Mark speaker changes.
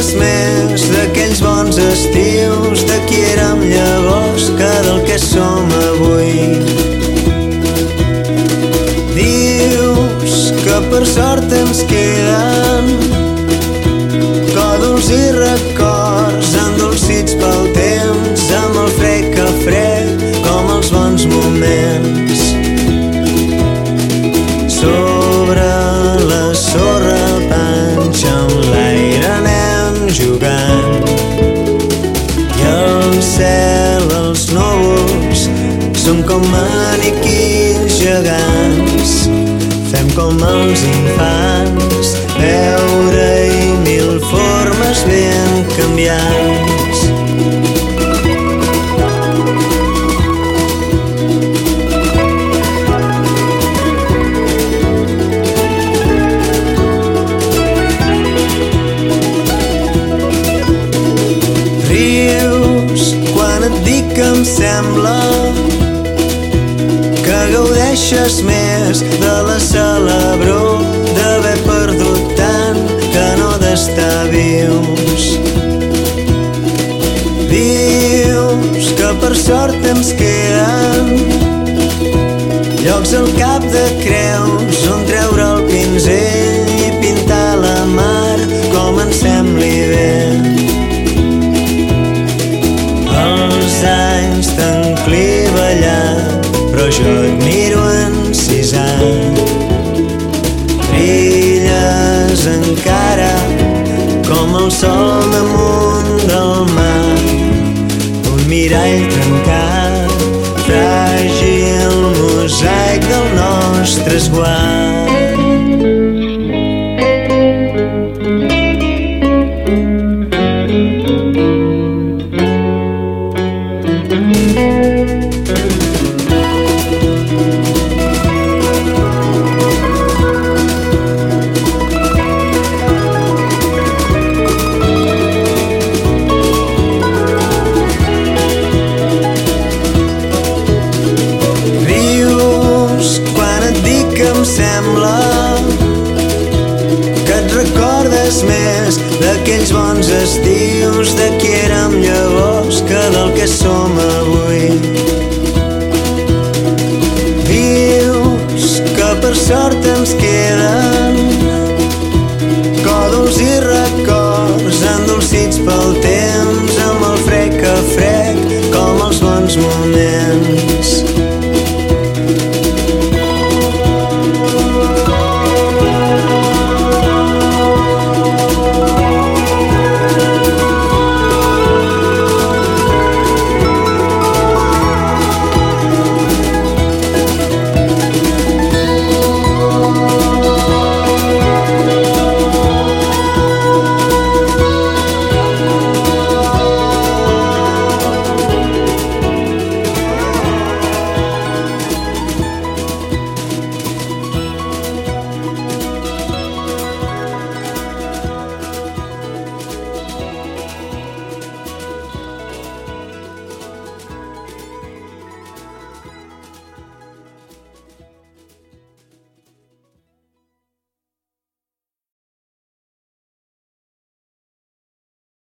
Speaker 1: recordes més d'aquells bons estius, de qui érem llavors que del que som avui. Dius que per sort ens queden jugant. I el cel, els núvols són com maniquins gegants. Fem com els infants veure-hi mil formes ben canviants em sembla que gaudeixes més de la celebró d'haver perdut tant que no d'estar vius. Dius que per sort ens queden llocs al cap de creus jo et miro encisat. Brilles encara com el sol damunt del mar. Un mirall trencat, fràgil mosaic del nostre esguard. Recordes més d'aquells bons estius de qui érem llavors que del que som avui. Dius que per sort ens queden còdols i records endolcits pel temps amb el fred que fred com els bons moments.